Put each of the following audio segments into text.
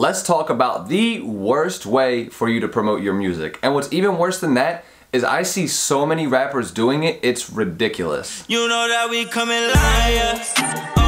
let's talk about the worst way for you to promote your music. And what's even worse than that is I see so many rappers doing it, it's ridiculous. You know that we coming liars. Uh,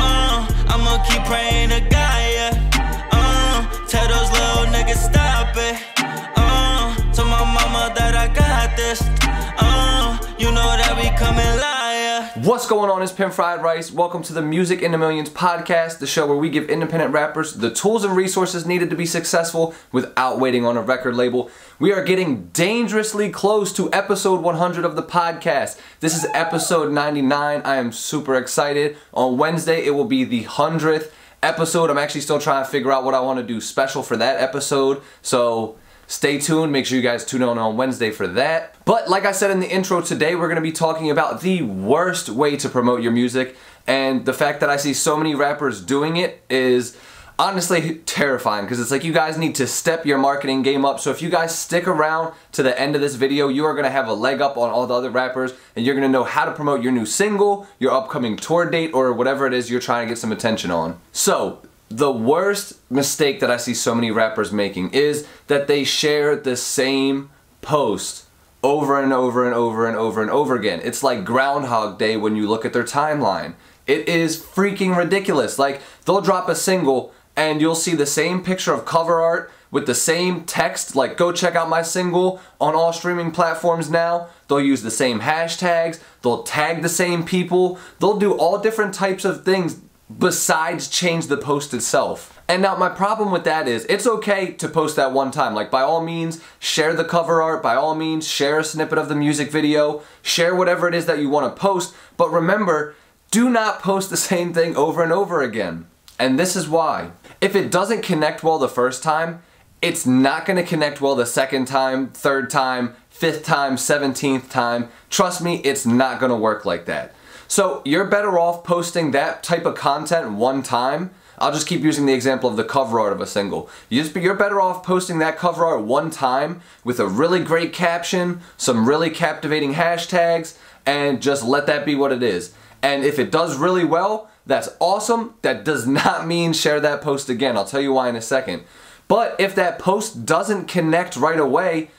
going on? It's Pimp Fried Rice. Welcome to the Music in the Millions podcast, the show where we give independent rappers the tools and resources needed to be successful without waiting on a record label. We are getting dangerously close to episode 100 of the podcast. This is episode 99. I am super excited. On Wednesday, it will be the 100th episode. I'm actually still trying to figure out what I want to do special for that episode. So Stay tuned. Make sure you guys tune in on Wednesday for that. But like I said in the intro today, we're going to be talking about the worst way to promote your music. And the fact that I see so many rappers doing it is honestly terrifying because it's like you guys need to step your marketing game up. So if you guys stick around to the end of this video, you are going to have a leg up on all the other rappers and you're going to know how to promote your new single, your upcoming tour date, or whatever it is you're trying to get some attention on. So the worst mistake that I see so many rappers making is that they share the same post over and over and over and over and over again. It's like Groundhog Day when you look at their timeline. It is freaking ridiculous. Like, they'll drop a single and you'll see the same picture of cover art with the same text, like, go check out my single on all streaming platforms now. They'll use the same hashtags, they'll tag the same people, they'll do all different types of things besides change the post itself. And now my problem with that is it's okay to post that one time. Like by all means, share the cover art, by all means, share a snippet of the music video, share whatever it is that you want to post, but remember, do not post the same thing over and over again. And this is why. If it doesn't connect well the first time, it's not going to connect well the second time, third time, fifth time, 17th time. Trust me, it's not going to work like that. So you're better off posting that type of content one time. I'll just keep using the example of the cover art of a single. You're better off posting that cover art one time with a really great caption, some really captivating hashtags, and just let that be what it is. And if it does really well, that's awesome. That does not mean share that post again. I'll tell you why in a second. But if that post doesn't connect right away,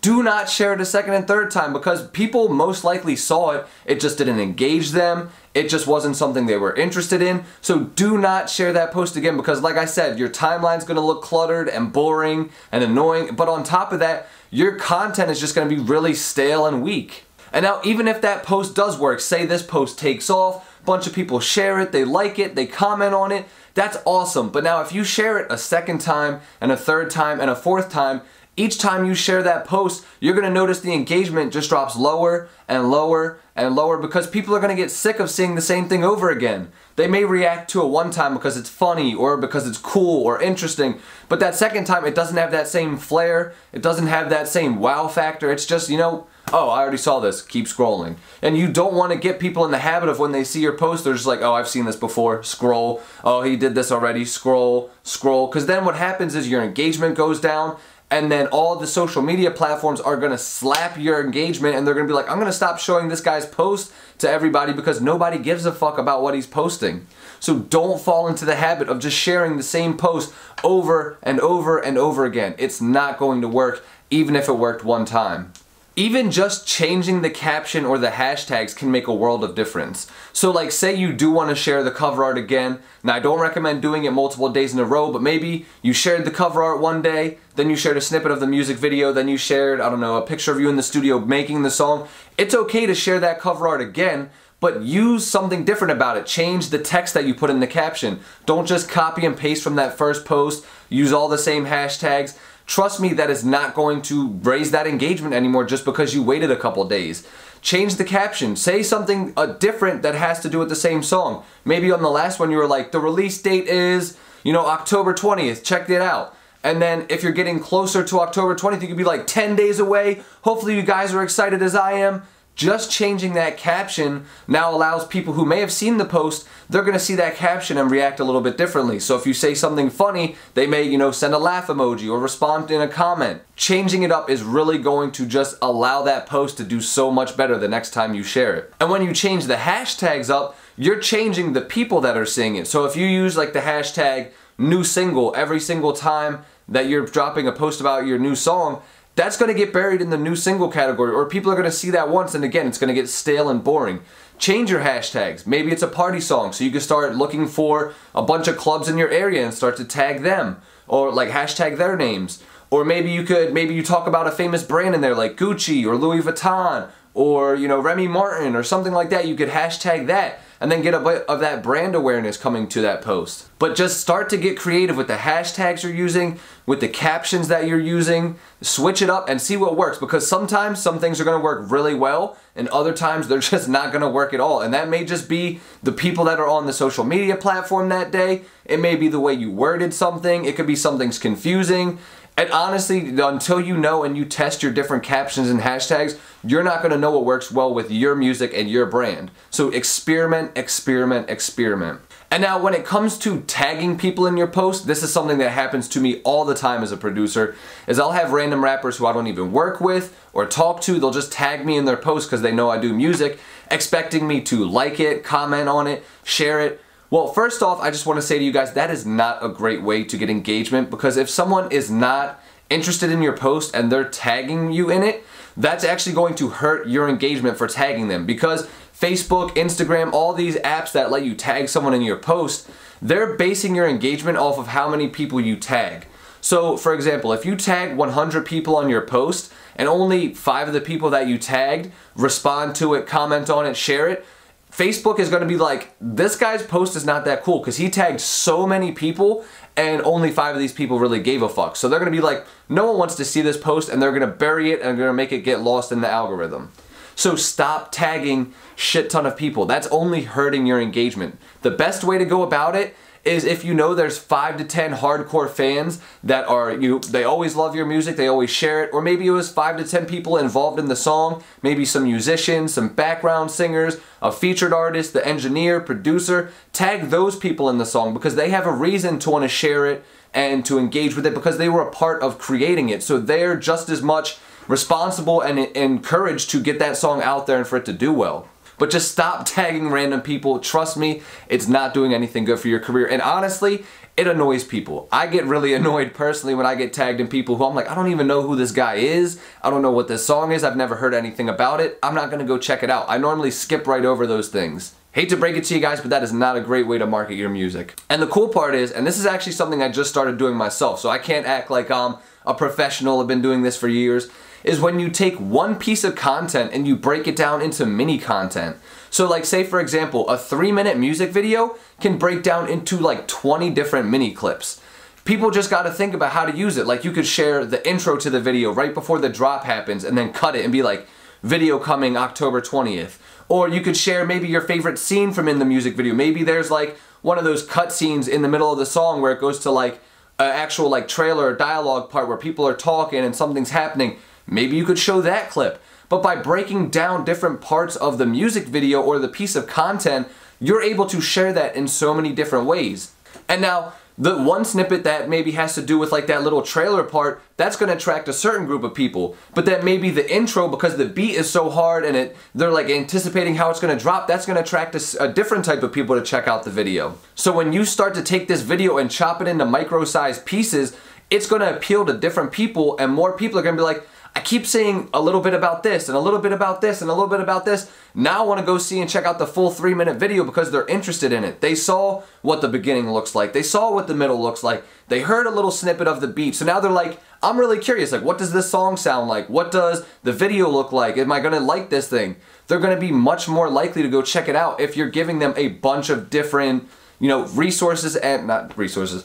do not share it a second and third time because people most likely saw it. It just didn't engage them. It just wasn't something they were interested in. So do not share that post again because like I said, your timeline's gonna look cluttered and boring and annoying. But on top of that, your content is just gonna be really stale and weak. And now even if that post does work, say this post takes off, bunch of people share it, they like it, they comment on it, that's awesome. But now if you share it a second time and a third time and a fourth time, each time you share that post, you're gonna notice the engagement just drops lower and lower and lower because people are gonna get sick of seeing the same thing over again. They may react to it one time because it's funny or because it's cool or interesting, but that second time it doesn't have that same flair, it doesn't have that same wow factor. It's just, you know, oh, I already saw this, keep scrolling. And you don't want to get people in the habit of when they see your post, they're just like, oh, I've seen this before, scroll. Oh, he did this already, scroll, scroll. Because then what happens is your engagement goes down and then all the social media platforms are gonna slap your engagement and they're gonna be like, I'm gonna stop showing this guy's post to everybody because nobody gives a fuck about what he's posting. So don't fall into the habit of just sharing the same post over and over and over again. It's not going to work, even if it worked one time. Even just changing the caption or the hashtags can make a world of difference. So like say you do want to share the cover art again. Now I don't recommend doing it multiple days in a row, but maybe you shared the cover art one day, then you shared a snippet of the music video, then you shared, I don't know, a picture of you in the studio making the song. It's okay to share that cover art again, but use something different about it. Change the text that you put in the caption. Don't just copy and paste from that first post. Use all the same hashtags. Trust me, that is not going to raise that engagement anymore just because you waited a couple days. Change the caption. Say something uh, different that has to do with the same song. Maybe on the last one you were like, the release date is, you know, October 20th. Check it out. And then if you're getting closer to October 20th, you could be like 10 days away. Hopefully you guys are excited as I am. Just changing that caption now allows people who may have seen the post, they're gonna see that caption and react a little bit differently. So if you say something funny, they may, you know, send a laugh emoji or respond in a comment. Changing it up is really going to just allow that post to do so much better the next time you share it. And when you change the hashtags up, you're changing the people that are seeing it. So if you use like the hashtag new single every single time that you're dropping a post about your new song, that's going to get buried in the new single category, or people are going to see that once and again, it's going to get stale and boring. Change your hashtags. Maybe it's a party song, so you can start looking for a bunch of clubs in your area and start to tag them, or like hashtag their names. Or maybe you could, maybe you talk about a famous brand in there like Gucci or Louis Vuitton or, you know, Remy Martin or something like that. You could hashtag that and then get a bit of that brand awareness coming to that post. But just start to get creative with the hashtags you're using, with the captions that you're using, switch it up and see what works because sometimes some things are gonna work really well and other times they're just not gonna work at all. And that may just be the people that are on the social media platform that day. It may be the way you worded something. It could be something's confusing. And honestly, until you know and you test your different captions and hashtags, you're not gonna know what works well with your music and your brand. So experiment, experiment, experiment. And now when it comes to tagging people in your post, this is something that happens to me all the time as a producer, is I'll have random rappers who I don't even work with or talk to, they'll just tag me in their post because they know I do music, expecting me to like it, comment on it, share it, well, first off, I just want to say to you guys that is not a great way to get engagement because if someone is not interested in your post and they're tagging you in it, that's actually going to hurt your engagement for tagging them because Facebook, Instagram, all these apps that let you tag someone in your post, they're basing your engagement off of how many people you tag. So, for example, if you tag 100 people on your post and only five of the people that you tagged respond to it, comment on it, share it, Facebook is going to be like, this guy's post is not that cool because he tagged so many people and only five of these people really gave a fuck. So they're going to be like, no one wants to see this post and they're going to bury it and going to make it get lost in the algorithm. So stop tagging shit ton of people. That's only hurting your engagement. The best way to go about it is if you know there's five to ten hardcore fans that are you they always love your music they always share it or maybe it was five to ten people involved in the song maybe some musicians some background singers a featured artist the engineer producer tag those people in the song because they have a reason to want to share it and to engage with it because they were a part of creating it. So they're just as much responsible and encouraged to get that song out there and for it to do well but just stop tagging random people. Trust me, it's not doing anything good for your career. And honestly, it annoys people. I get really annoyed personally when I get tagged in people who I'm like, I don't even know who this guy is. I don't know what this song is. I've never heard anything about it. I'm not gonna go check it out. I normally skip right over those things. Hate to break it to you guys, but that is not a great way to market your music. And the cool part is, and this is actually something I just started doing myself, so I can't act like I'm a professional, I've been doing this for years is when you take one piece of content and you break it down into mini content. So like say for example, a three minute music video can break down into like 20 different mini clips. People just gotta think about how to use it. Like you could share the intro to the video right before the drop happens and then cut it and be like, video coming October 20th. Or you could share maybe your favorite scene from in the music video. Maybe there's like one of those cut scenes in the middle of the song where it goes to like an actual like trailer or dialogue part where people are talking and something's happening Maybe you could show that clip. But by breaking down different parts of the music video or the piece of content, you're able to share that in so many different ways. And now, the one snippet that maybe has to do with like that little trailer part, that's to attract a certain group of people. But that maybe the intro, because the beat is so hard and it they're like anticipating how it's to drop, that's to attract a, a, different type of people to check out the video. So when you start to take this video and chop it into micro-sized pieces, it's to appeal to different people and more people are to be like, I keep saying a little bit about this and a little bit about this and a little bit about this. Now I want to go see and check out the full three minute video because they're interested in it. They saw what the beginning looks like. They saw what the middle looks like. They heard a little snippet of the beat. So now they're like, I'm really curious. Like, what does this song sound like? What does the video look like? Am I going to like this thing? They're going to be much more likely to go check it out if you're giving them a bunch of different, you know, resources and not resources,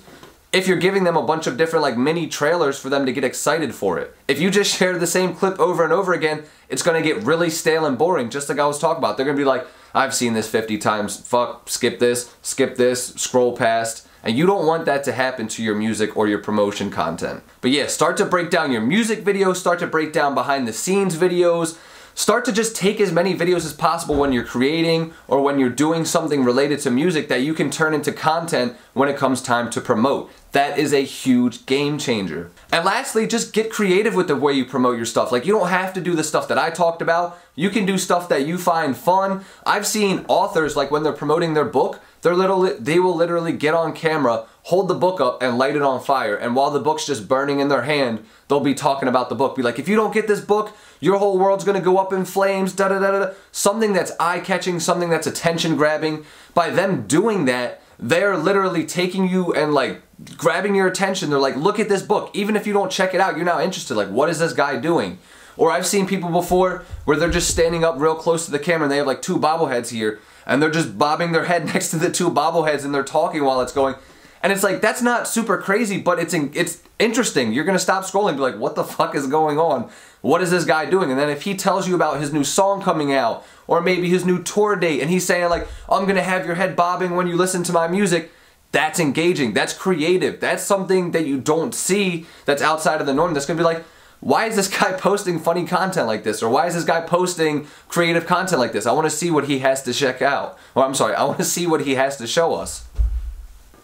if you're giving them a bunch of different like mini trailers for them to get excited for it. If you just share the same clip over and over again, it's gonna get really stale and boring, just like I was talking about. They're gonna be like, I've seen this 50 times, fuck, skip this, skip this, scroll past. And you don't want that to happen to your music or your promotion content. But yeah, start to break down your music videos, start to break down behind the scenes videos, start to just take as many videos as possible when you're creating or when you're doing something related to music that you can turn into content when it comes time to promote. That is a huge game changer. And lastly, just get creative with the way you promote your stuff. Like you don't have to do the stuff that I talked about. You can do stuff that you find fun. I've seen authors like when they're promoting their book, they're literally they will literally get on camera hold the book up and light it on fire. And while the book's just burning in their hand, they'll be talking about the book. Be like, if you don't get this book, your whole world's gonna go up in flames, da da da da. Something that's eye catching, something that's attention grabbing. By them doing that, they're literally taking you and like grabbing your attention. They're like, look at this book. Even if you don't check it out, you're now interested. Like, what is this guy doing? Or I've seen people before where they're just standing up real close to the camera and they have like two bobbleheads here and they're just bobbing their head next to the two bobbleheads and they're talking while it's going. And it's like that's not super crazy, but it's in, it's interesting. You're gonna stop scrolling be like, what the fuck is going on? What is this guy doing? And then if he tells you about his new song coming out, or maybe his new tour date, and he's saying like, I'm gonna have your head bobbing when you listen to my music, that's engaging. That's creative. That's something that you don't see that's outside of the norm. That's gonna be like, why is this guy posting funny content like this? Or why is this guy posting creative content like this? I want to see what he has to check out. Or I'm sorry, I want to see what he has to show us.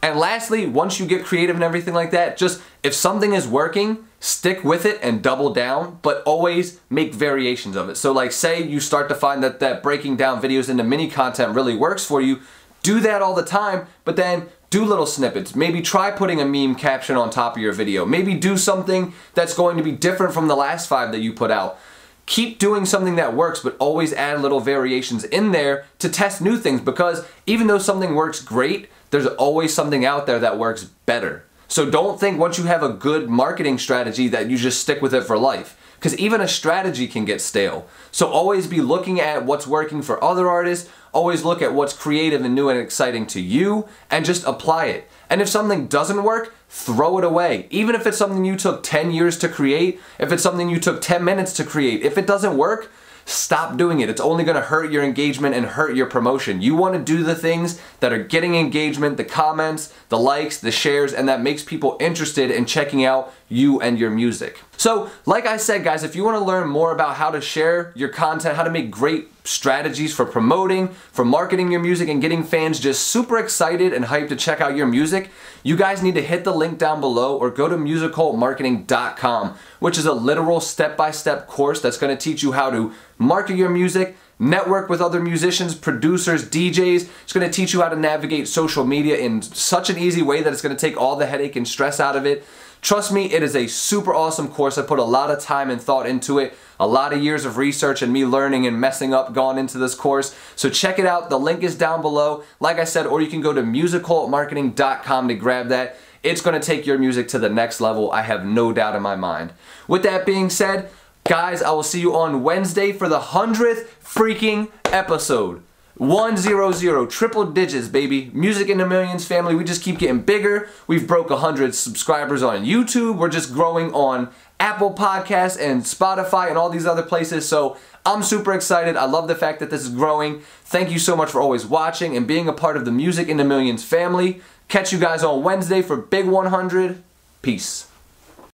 And lastly, once you get creative and everything like that, just if something is working, stick with it and double down, but always make variations of it. So like say you start to find that that breaking down videos into mini content really works for you, do that all the time, but then do little snippets. Maybe try putting a meme caption on top of your video. Maybe do something that's going to be different from the last five that you put out. Keep doing something that works, but always add little variations in there to test new things because even though something works great, there's always something out there that works better. So don't think once you have a good marketing strategy that you just stick with it for life. Because even a strategy can get stale. So always be looking at what's working for other artists, always look at what's creative and new and exciting to you, and just apply it. And if something doesn't work, throw it away. Even if it's something you took 10 years to create, if it's something you took 10 minutes to create, if it doesn't work, Stop doing it. It's only going to hurt your engagement and hurt your promotion. You want to do the things that are getting engagement, the comments, the likes, the shares, and that makes people interested in checking out you and your music. So, like I said, guys, if you want to learn more about how to share your content, how to make great strategies for promoting, for marketing your music, and getting fans just super excited and hyped to check out your music, you guys need to hit the link down below or go to musicalmarketing.com, which is a literal step by step course that's going to teach you how to market your music network with other musicians, producers, DJs. It's going to teach you how to navigate social media in such an easy way that it's going to take all the headache and stress out of it. Trust me, it is a super awesome course. I put a lot of time and thought into it. A lot of years of research and me learning and messing up gone into this course. So check it out. The link is down below. Like I said, or you can go to musicalmarketing.com to grab that. It's going to take your music to the next level. I have no doubt in my mind. With that being said, guys, I will see you on Wednesday for the 100th freaking episode. 100, triple digits, baby. Music in the Millions family, we just keep getting bigger. We've broke 100 subscribers on YouTube. We're just growing on Apple Podcasts and Spotify and all these other places. So I'm super excited. I love the fact that this is growing. Thank you so much for always watching and being a part of the Music in the Millions family. Catch you guys on Wednesday for Big 100. Peace.